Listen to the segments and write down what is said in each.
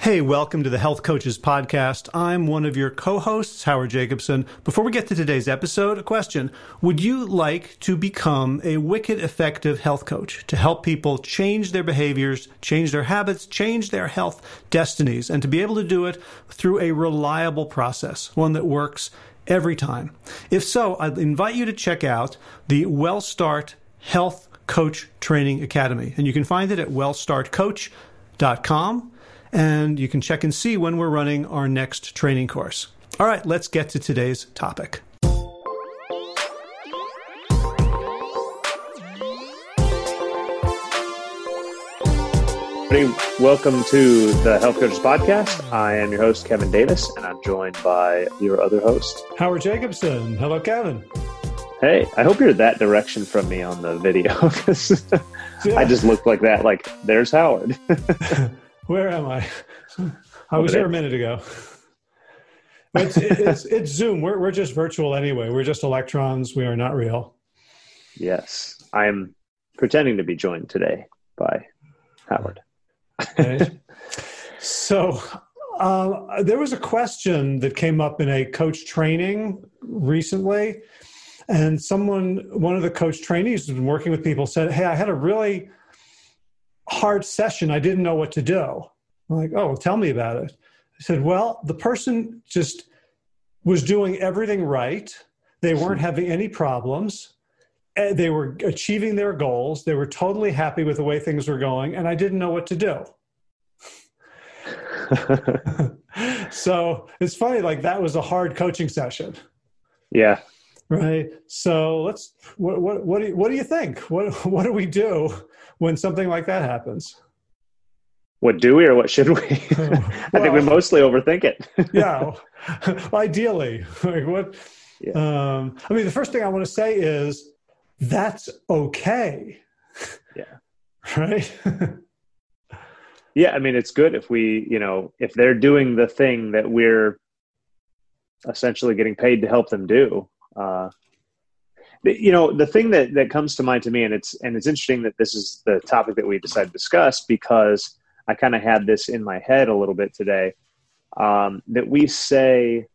Hey, welcome to the Health Coaches Podcast. I'm one of your co hosts, Howard Jacobson. Before we get to today's episode, a question Would you like to become a wicked effective health coach to help people change their behaviors, change their habits, change their health destinies, and to be able to do it through a reliable process, one that works every time? If so, I'd invite you to check out the WellStart Health Coach Training Academy. And you can find it at wellstartcoach.com and you can check and see when we're running our next training course. All right, let's get to today's topic. Welcome to the Health Coaches Podcast. I am your host, Kevin Davis, and I'm joined by your other host, Howard Jacobson. Hello, Kevin. Hey, I hope you're that direction from me on the video because yeah. I just looked like that. Like, there's Howard. Where am I? I was here a minute ago. It's, it's, it's Zoom. We're, we're just virtual anyway. We're just electrons. We are not real. Yes. I'm pretending to be joined today by Howard. Okay. so um, there was a question that came up in a coach training recently. And someone, one of the coach trainees who's been working with people said, Hey, I had a really hard session. I didn't know what to do. I'm like, oh, well, tell me about it. I said, well, the person just was doing everything right. They weren't hmm. having any problems. Eh, they were achieving their goals. They were totally happy with the way things were going, and I didn't know what to do. so it's funny, like that was a hard coaching session. Yeah. Right. So let's. What what what do you, what do you think? What what do we do when something like that happens? What do we or what should we? well, I think we mostly overthink it. yeah, ideally, like what? Yeah. Um, I mean, the first thing I want to say is that's okay. Yeah. Right. yeah, I mean, it's good if we, you know, if they're doing the thing that we're essentially getting paid to help them do. Uh, you know the thing that that comes to mind to me and it's and it's interesting that this is the topic that we decided to discuss because i kind of had this in my head a little bit today um, that we say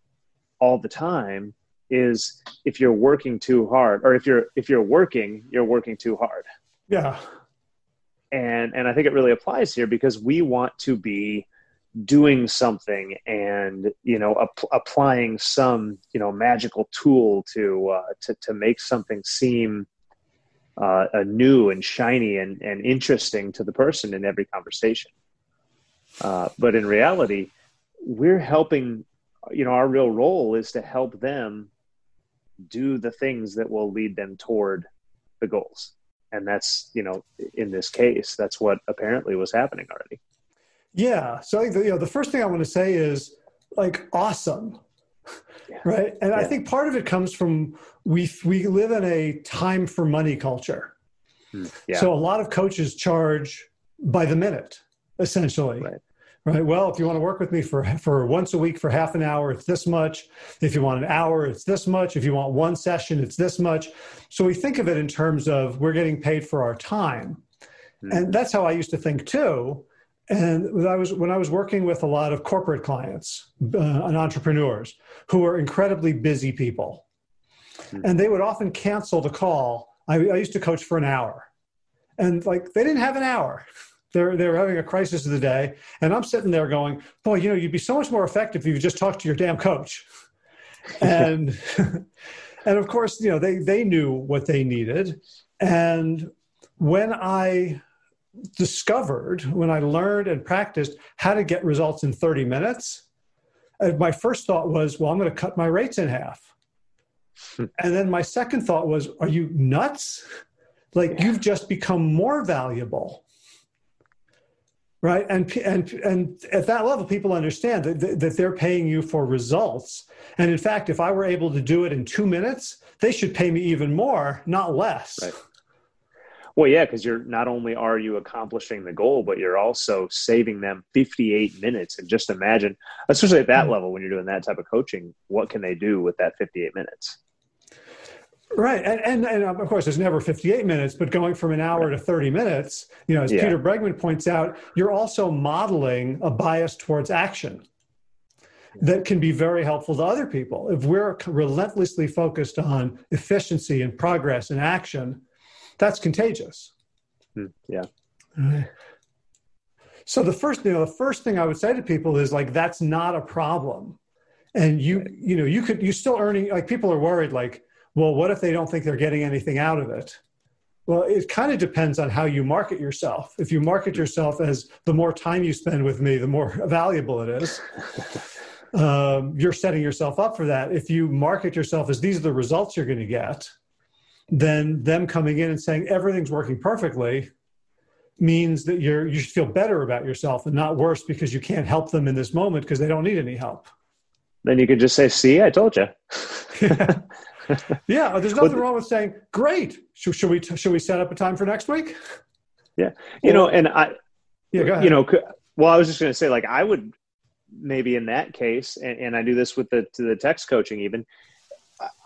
all the time is if you're working too hard or if you're if you're working you're working too hard. Yeah. And and i think it really applies here because we want to be doing something and you know ap- applying some you know magical tool to uh, to to make something seem uh, new and shiny and, and interesting to the person in every conversation. Uh, but in reality, we're helping. You know, our real role is to help them do the things that will lead them toward the goals, and that's you know, in this case, that's what apparently was happening already. Yeah. So I think you know the first thing I want to say is like awesome. Yeah. Right. And yeah. I think part of it comes from we we live in a time for money culture. Hmm. Yeah. So a lot of coaches charge by the minute, essentially. Right. Right. Well, if you want to work with me for for once a week for half an hour, it's this much. If you want an hour, it's this much. If you want one session, it's this much. So we think of it in terms of we're getting paid for our time. Hmm. And that's how I used to think too and when I was when I was working with a lot of corporate clients uh, and entrepreneurs who are incredibly busy people, mm-hmm. and they would often cancel the call. I, I, used to coach for an hour, and like they didn't have an hour. They're they're having a crisis of the day, and I'm sitting there going, "Boy, you know, you'd be so much more effective if you just talked to your damn coach." and and of course, you know, they they knew what they needed, and when I discovered when I learned and practiced how to get results in 30 minutes, and my first thought was, well, I'm going to cut my rates in half. and then my second thought was, are you nuts? Like you've just become more valuable. Right. And, and, and at that level, people understand that, that they're paying you for results. And in fact, if I were able to do it in two minutes, they should pay me even more, not less. Right. Well, yeah, because you're not only are you accomplishing the goal, but you're also saving them 58 minutes. And just imagine, especially at that mm-hmm. level, when you're doing that type of coaching, what can they do with that 58 minutes? Right. And, and, and, of course, there's never 58 minutes, but going from an hour to 30 minutes, you know, as yeah. Peter Bregman points out, you're also modeling a bias towards action that can be very helpful to other people. If we're relentlessly focused on efficiency and progress and action, that's contagious. Hmm. Yeah. So the first, you know, the first thing I would say to people is like, that's not a problem. And you, you know, you could, you're still earning, like people are worried, like, well, what if they don't think they're getting anything out of it? Well, it kind of depends on how you market yourself. If you market yourself as the more time you spend with me, the more valuable it is, um, you're setting yourself up for that. If you market yourself as these are the results you're going to get, then them coming in and saying everything's working perfectly means that you're you should feel better about yourself and not worse because you can't help them in this moment because they don't need any help. Then you could just say, "See, I told you." yeah, yeah there's nothing wrong with saying, "Great, should, should, we should we set up a time for next week?" Yeah, you or, know, and I, yeah, you know, well, I was just going to say, like, I would maybe in that case, and, and I do this with the to the text coaching even,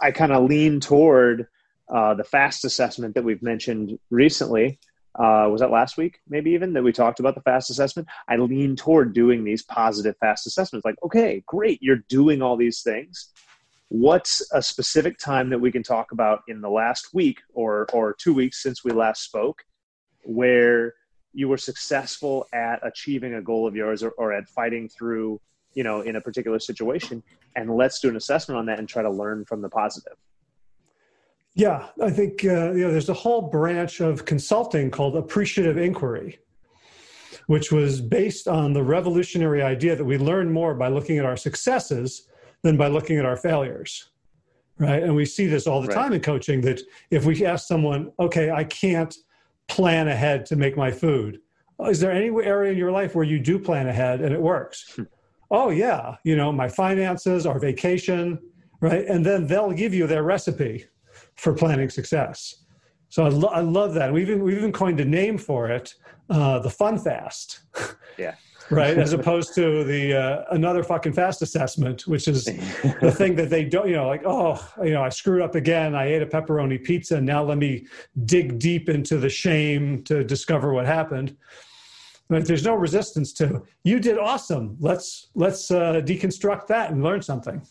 I kind of lean toward uh, the fast assessment that we've mentioned recently. Uh, was that last week? Maybe even that we talked about the fast assessment. I lean toward doing these positive fast assessments. Like, okay, great, you're doing all these things what's a specific time that we can talk about in the last week or or two weeks since we last spoke where you were successful at achieving a goal of yours or, or at fighting through you know in a particular situation and let's do an assessment on that and try to learn from the positive yeah i think uh, you know there's a whole branch of consulting called appreciative inquiry which was based on the revolutionary idea that we learn more by looking at our successes than by looking at our failures right and we see this all the right. time in coaching that if we ask someone okay i can't plan ahead to make my food is there any area in your life where you do plan ahead and it works hmm. oh yeah you know my finances our vacation right and then they'll give you their recipe for planning success so i, lo- I love that we've even, we've even coined a name for it uh, the fun fast yeah right? As opposed to the uh, another fucking fast assessment, which is the thing that they don't, you know, like, oh, you know, I screwed up again. I ate a pepperoni pizza. And now let me dig deep into the shame to discover what happened. But there's no resistance to you did awesome. Let's let's uh, deconstruct that and learn something.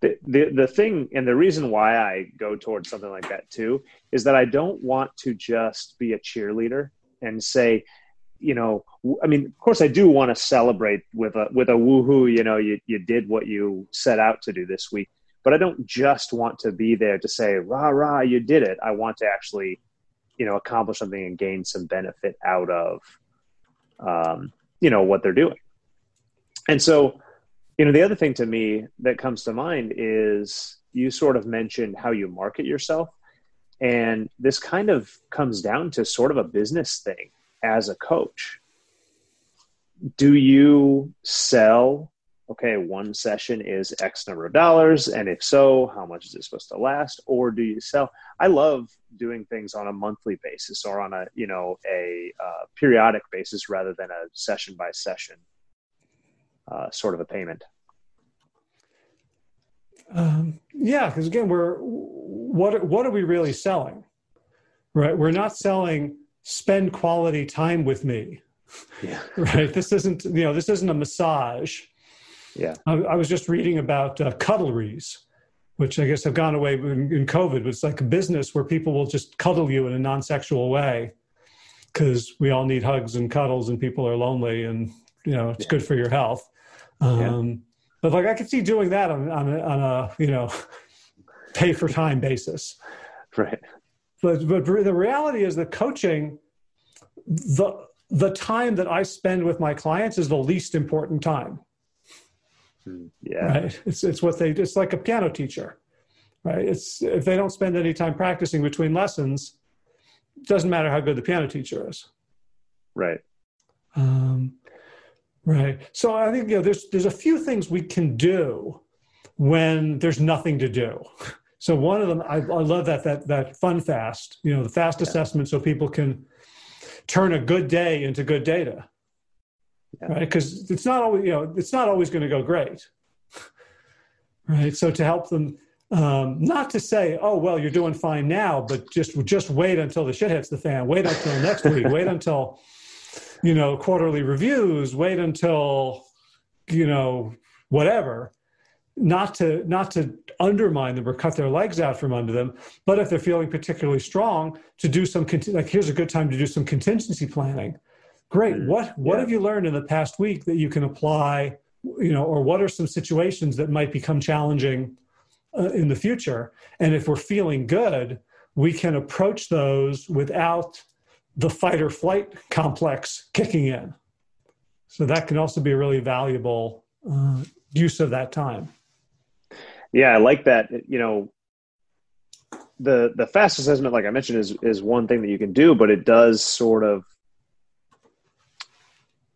The, the the thing and the reason why I go towards something like that too is that I don't want to just be a cheerleader and say you know, I mean, of course, I do want to celebrate with a with a woohoo. You know, you you did what you set out to do this week, but I don't just want to be there to say rah rah, you did it. I want to actually, you know, accomplish something and gain some benefit out of, um, you know, what they're doing. And so, you know, the other thing to me that comes to mind is you sort of mentioned how you market yourself, and this kind of comes down to sort of a business thing as a coach. Do you sell okay one session is x number of dollars and if so how much is it supposed to last? Or do you sell? I love doing things on a monthly basis or on a you know a uh, periodic basis rather than a session by session uh, sort of a payment um, yeah because again we're what what are we really selling right we're not selling spend quality time with me. Yeah. right. This isn't, you know, this isn't a massage. Yeah. I, I was just reading about uh, cuddleries, which I guess have gone away in, in COVID. It's like a business where people will just cuddle you in a non sexual way because we all need hugs and cuddles and people are lonely and, you know, it's yeah. good for your health. Um, yeah. But like I could see doing that on, on, a, on a, you know, pay for time basis. Right. But, but the reality is that coaching, the, the time that I spend with my clients is the least important time. Hmm, yeah. Right. It's, it's what they, it's like a piano teacher, right? It's, if they don't spend any time practicing between lessons, it doesn't matter how good the piano teacher is. Right. Um, right. So I think, you know, there's, there's a few things we can do when there's nothing to do. So one of them, I, I love that that that fun fast, you know, the fast yeah. assessment, so people can turn a good day into good data, yeah. right? Because it's not always, you know, it's not always going to go great, right? So to help them Um, not to say, oh well, you're doing fine now, but just just wait until the shit hits the fan. Wait until next week. Wait until you know quarterly reviews. Wait until you know whatever. Not to not to undermine them or cut their legs out from under them, but if they're feeling particularly strong, to do some like here's a good time to do some contingency planning. Great. Mm, what what yeah. have you learned in the past week that you can apply? You know, or what are some situations that might become challenging? uh, in the future. And if we're feeling good, we can approach those without the fight or flight complex kicking in. So that can also be a really valuable uh, use of that time. Yeah, I like that. You know, the the fast assessment, like I mentioned, is is one thing that you can do, but it does sort of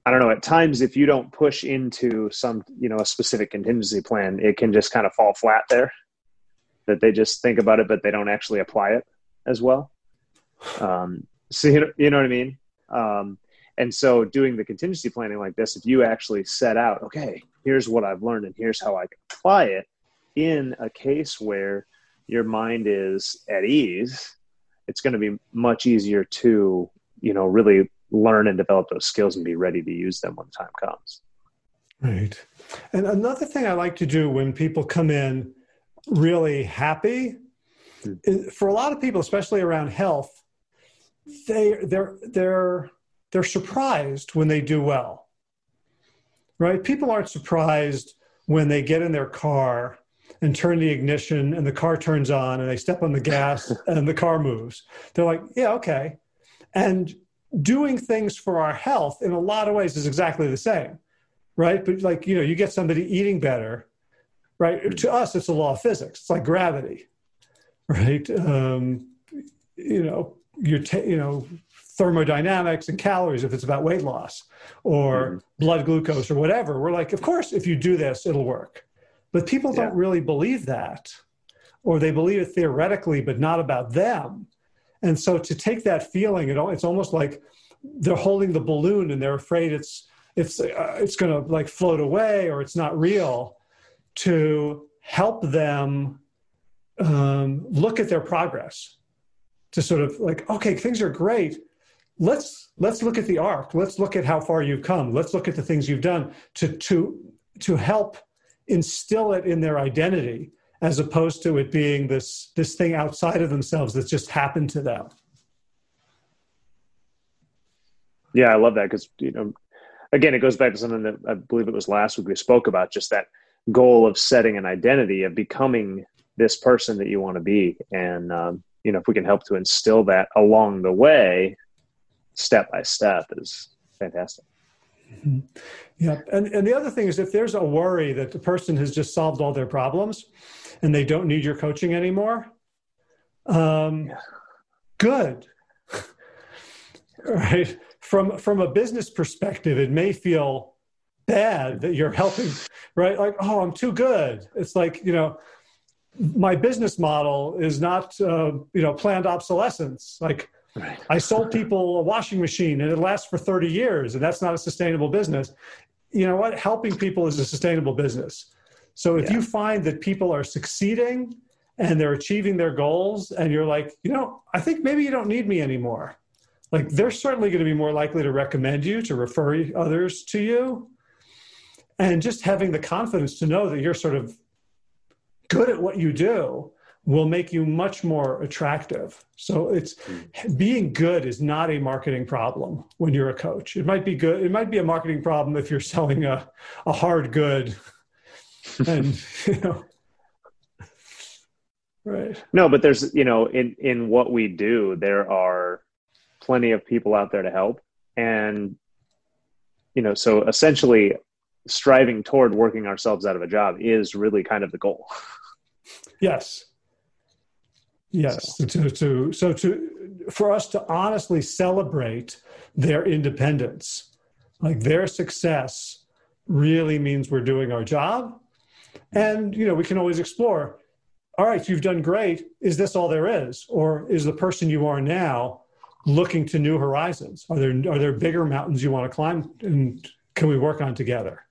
I don't know, at times if you don't push into some, you know, a specific contingency plan, it can just kind of fall flat there that they just think about it, but they don't actually apply it as well. Um, so you know, you know what I mean? Um, and so doing the contingency planning like this, if you actually set out, okay, here's what I've learned and here's how I can apply it in a case where your mind is at ease, it's going to be much easier to, you know, really learn and develop those skills and be ready to use them when the time comes. Right. And another thing I like to do when people come in really happy. Hmm. For a lot of people, especially around health, they they're they're they're surprised when they do well. Right? People aren't surprised when they get in their car and turn the ignition and the car turns on and they step on the gas and the car moves. They're like, yeah, okay. And doing things for our health in a lot of ways is exactly the same. Right? But like, you know, you get somebody eating better right? To us, it's a law of physics. It's like gravity, right? Um, you know, you're you know thermodynamics and calories if it's about weight loss or mm-hmm. blood glucose or whatever. We're like, of course, if you do this, it'll work. But people yeah. don't really believe that, or they believe it theoretically, but not about them. And so to take that feeling, it, it's almost like they're holding the balloon and they're afraid it's it's uh, it's going to like float away or it's not real to help them um, look at their progress to sort of like okay things are great. Let's let's look at the arc let's look at how far you've come. Let's look at the things you've done to to to help instill it in their identity as opposed to it being this this thing outside of themselves that's just happened to them. Yeah i love that because you know again it goes back to something that i believe it was last week we spoke about just that goal of setting an identity of becoming this person that you want to be. And um, you know if we can help to instill that along the way step by step is fantastic mm-hmm. yeah and, and the other thing is if there's a worry that the person has just solved all their problems and they don't need your coaching anymore um, yeah. good right from from a business perspective it may feel bad that you're helping, right? Like, oh, I'm too good. It's like, you know, my business model is not, uh, you know, planned obsolescence. Like, right. I sold people a washing machine and it lasts for 30 years, and that's not a sustainable business. You know what? Helping people is a sustainable business. So if yeah. you find that people are succeeding and they're achieving their goals, and you're like, you know, I think maybe you don't need me anymore. Like, they're certainly going to be more likely to recommend you, to refer others to you and just having the confidence to know that you're sort of good at what you do will make you much more attractive. So it's hmm. being good is not a marketing problem when you're a coach. It might be good. It might be a marketing problem if you're selling a, a hard good and you know right. No, but there's you know, in in what we do, there are plenty of people out there to help. And you know, so essentially striving toward working ourselves out of a job is really kind of the goal. Yes. Yes. So. To, to, so to, for us to honestly celebrate their independence, like their success really means we're doing our job. And, you know, we can always explore, all right, you've done great. Is this all there is? Or is the person you are now looking to new horizons? Are there, are there bigger mountains you want to climb and can we work on together?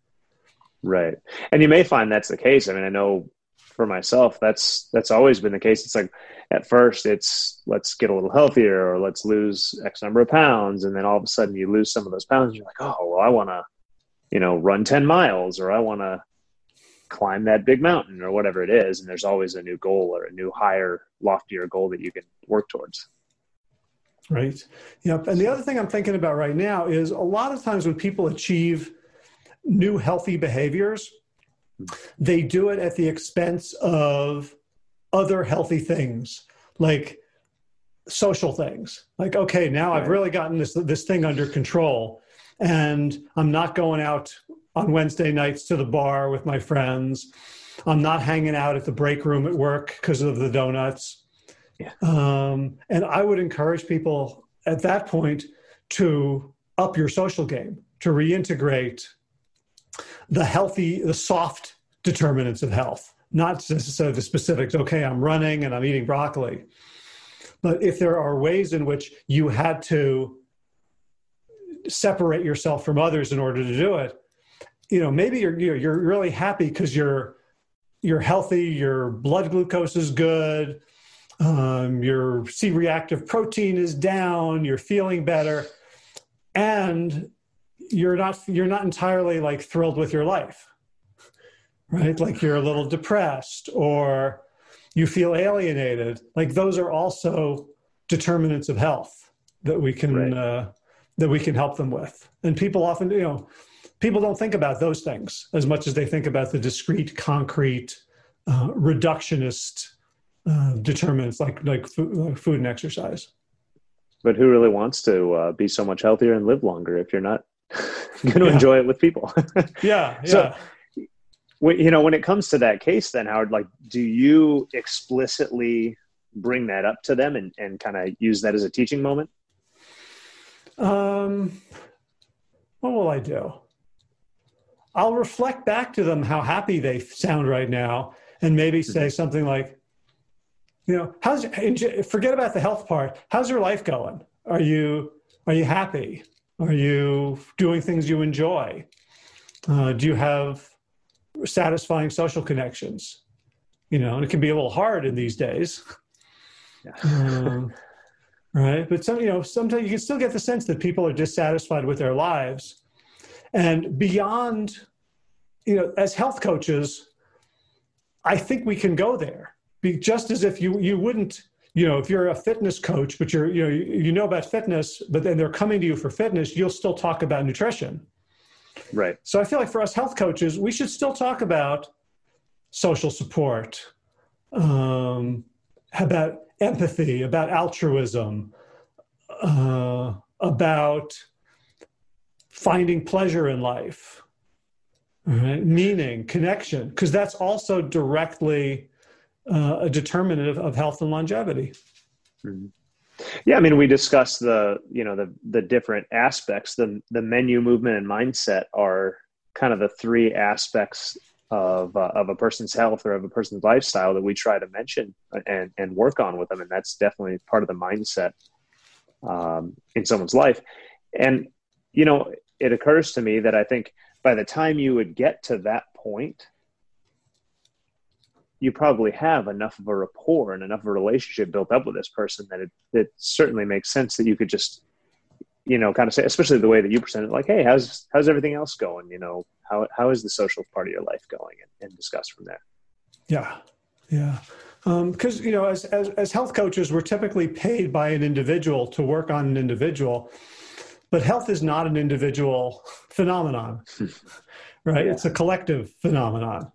Right. And you may find that's the case. I mean, I know for myself, that's that's always been the case. It's like at first it's let's get a little healthier or let's lose X number of pounds, and then all of a sudden you lose some of those pounds. you're like, oh well, I want to, you know, run ten miles or I want to climb that big mountain or whatever it is. And there's always a new goal or a new higher, loftier goal that you can work towards. Right. Yep. And the other thing I'm thinking about right now is a lot of times when people achieve new healthy behaviors, they do it at the expense of other healthy things like social things. Like, okay, now. I've really gotten this this thing under control and I'm not going out on Wednesday nights to the bar with my friends. I'm not hanging out at the break room at work because of the donuts. Yeah. Um, and I would encourage people at that point to up your social game, to reintegrate the healthy, the soft determinants of health, not necessarily the specifics. Okay, I'm running and I'm eating broccoli. But if there are ways in which you had to separate yourself from others in order to do it, you know, maybe you're you're really happy because you're you're healthy, your blood glucose is good, um, your C-reactive protein is down, you're feeling better, and you're not you're not entirely like thrilled with your life right? Like you're a little depressed or you feel alienated. Like those are also determinants of health that we can right. uh, that we can help them with. And people often you know people don't think about those things as much as they think about the discrete concrete uh, reductionist uh, determinants like like food, like food and exercise. But who really wants to uh, be so much healthier and live longer if you're not going to yeah. enjoy it with people. yeah. So, yeah. you know, when it comes to that case, then Howard, like, do you explicitly bring that up to them and, and kind of use that as a teaching moment? Um, what will I do? I'll reflect back to them how happy they sound right now and maybe say mm-hmm. something like, you know, how's forget about the health part. How's your life going? Are you are you happy? Are you doing things you enjoy? Uh, do you have satisfying social connections? You know, and it can be a little hard in these days. Um, right. But some, you know, sometimes you can still get the sense that people are dissatisfied with their lives. And beyond, you know, as health coaches, I think we can go there. Be just as if you you wouldn't you know if you're a fitness coach but you're you know you, know about fitness but then they're coming to you for fitness you'll still talk about nutrition right so i feel like for us health coaches we should still talk about social support um, about empathy about altruism uh, about finding pleasure in life right? meaning connection because that's also directly uh, a determinant of, of, health and longevity. Mm-hmm. Yeah, I mean, we discussed the you know the the different aspects. The the menu movement and mindset are kind of the three aspects of uh, of a person's health or of a person's lifestyle that we try to mention and and work on with them, and that's definitely part of the mindset um, in someone's life. And you know, it occurs to me that I think by the time you would get to that point, you probably have enough of a rapport and enough of a relationship built up with this person that it, it certainly makes sense that you could just you know kind of say especially the way that you present it like hey how's how's everything else going? You know how how is the social part of your life going? And, and discuss from there. Yeah. Yeah. Because um, you know as, as as health coaches we're typically paid by an individual to work on an individual but health is not an individual phenomenon right? Yeah. it's a collective phenomenon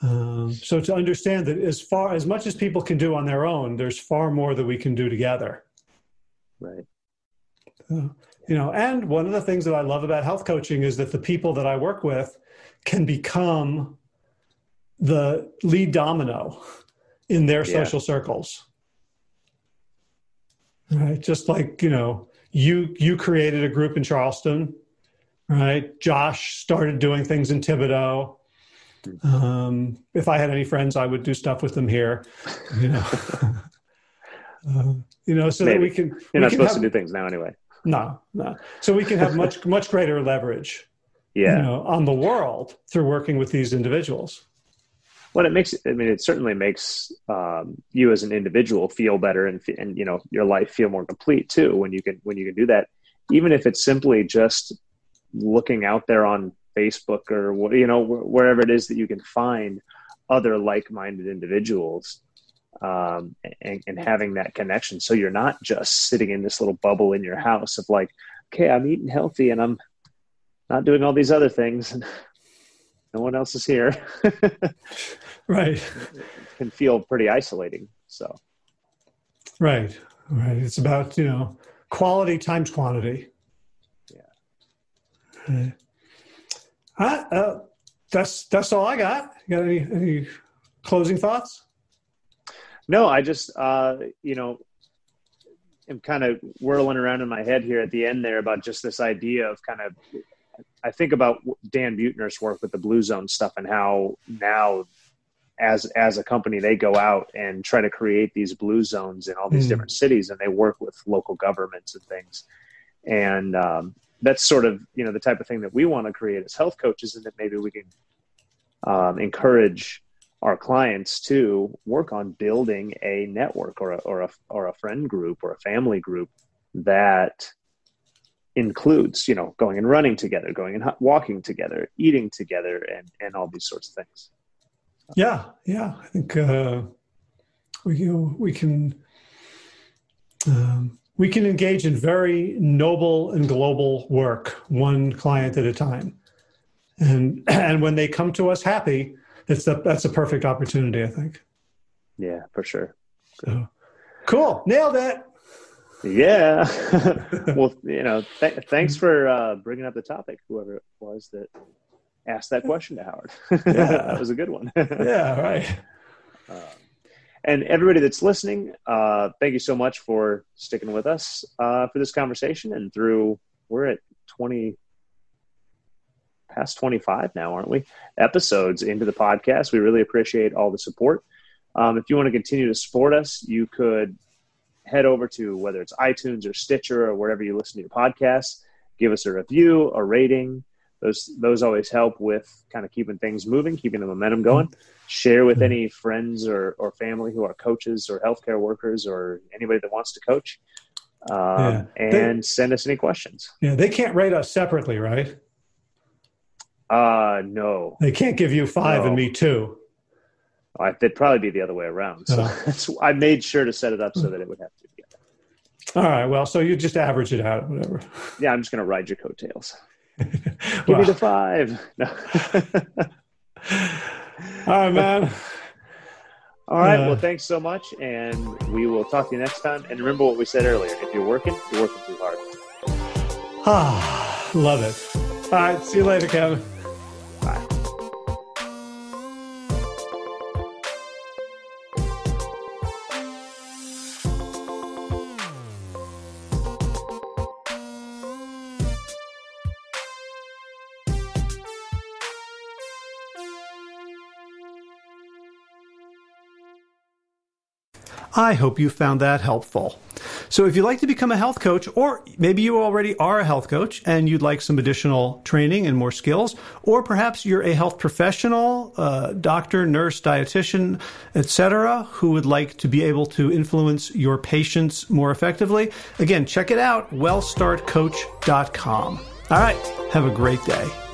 um, so to understand that as far as much as people can do on their own, there's far more that we can do together. Right. Uh, you know, and one of the things that I love about health coaching is that the people that I work with can become the lead domino in their yeah. social circles. Right. Just like, you know, you you created a group in Charleston, right? Josh started doing things in Thibodaux um, if I had any friends, I would do stuff with them here. You know, uh, you know, so Maybe. that we can. You're we not can supposed have, to do things now, anyway. No, no. So we can have much much greater leverage. Yeah. You know, on the world through working with these individuals. Well, it makes. I mean, it certainly makes um, you as an individual feel better, and and you know your life feel more complete too when you can when you can do that. Even if it's simply just looking out there on Facebook or you know wherever it is that you can find other like-minded individuals um, and, and having that connection. So you're not just sitting in this little bubble in your house of like, okay, I'm eating healthy and I'm not doing all these other things. And no one else is here. right. It can feel pretty isolating. So. Right. Right. It's about, you know, quality times quantity. Yeah. Uh, uh, that's that's all I got. You got any any closing thoughts? No, I just uh, you know am kind of whirling around in my head here at the end there about just this idea of kind of I think about Dan Buettner's work with the Blue Zone stuff and how now as as a company they go out and try to create these blue zones in all these mm. different cities and they work with local governments and things and um, that's sort of you know the type of thing that we want to create as health coaches and that maybe we can um, encourage our clients to work on building a network or a, or a or a friend group or a family group that includes you know going and running together going and walking together eating together and and all these sorts of things. Yeah yeah. I think uh we you know, we can um, we can engage in very noble and global work one client at a time. And and when they come to us happy that's the, that's a perfect opportunity i think. Yeah for sure. So, cool. Nailed it. Yeah. Well you know th- thanks for uh, bringing up the topic whoever it was that asked that question to howard. Yeah. That was a good one. Yeah right. Um, and everybody that's listening, uh, thank you so much for sticking with us uh, for this conversation. And through, we're at 20, past 25 now, aren't we? Episodes into the podcast. We really appreciate all the support. Um, if you want to continue to support us, you could head over to whether it's iTunes or Stitcher or wherever you listen to your podcasts. Give us a review, a rating, those those always help with kind of keeping things moving, keeping the momentum going. Share with any friends or, or family who are coaches or healthcare workers or anybody that wants to coach, um, yeah. and they, send us any questions. Yeah, they can't rate us separately, right? Uh no. They can't give you five no. and me two. I, it'd probably be the other way around. So oh. I made sure to set it up so that it would have to be. All right. Well, so you just average it out, whatever. Yeah, I'm just going to ride your coattails. Give me the five. No. All right, man. All right. Uh, well, thanks so much. And we will talk to you next time. And remember what we said earlier if you're working, you're working too hard. Ah, love it. All right. See you later, Kevin. I hope you found that helpful. So, if you'd like to become a health coach, or maybe you already are a health coach and you'd like some additional training and more skills, or perhaps you're a health professional, uh, doctor, nurse, dietitian, etc., who would like to be able to influence your patients more effectively, again, check it out wellstartcoach.com. All right, have a great day.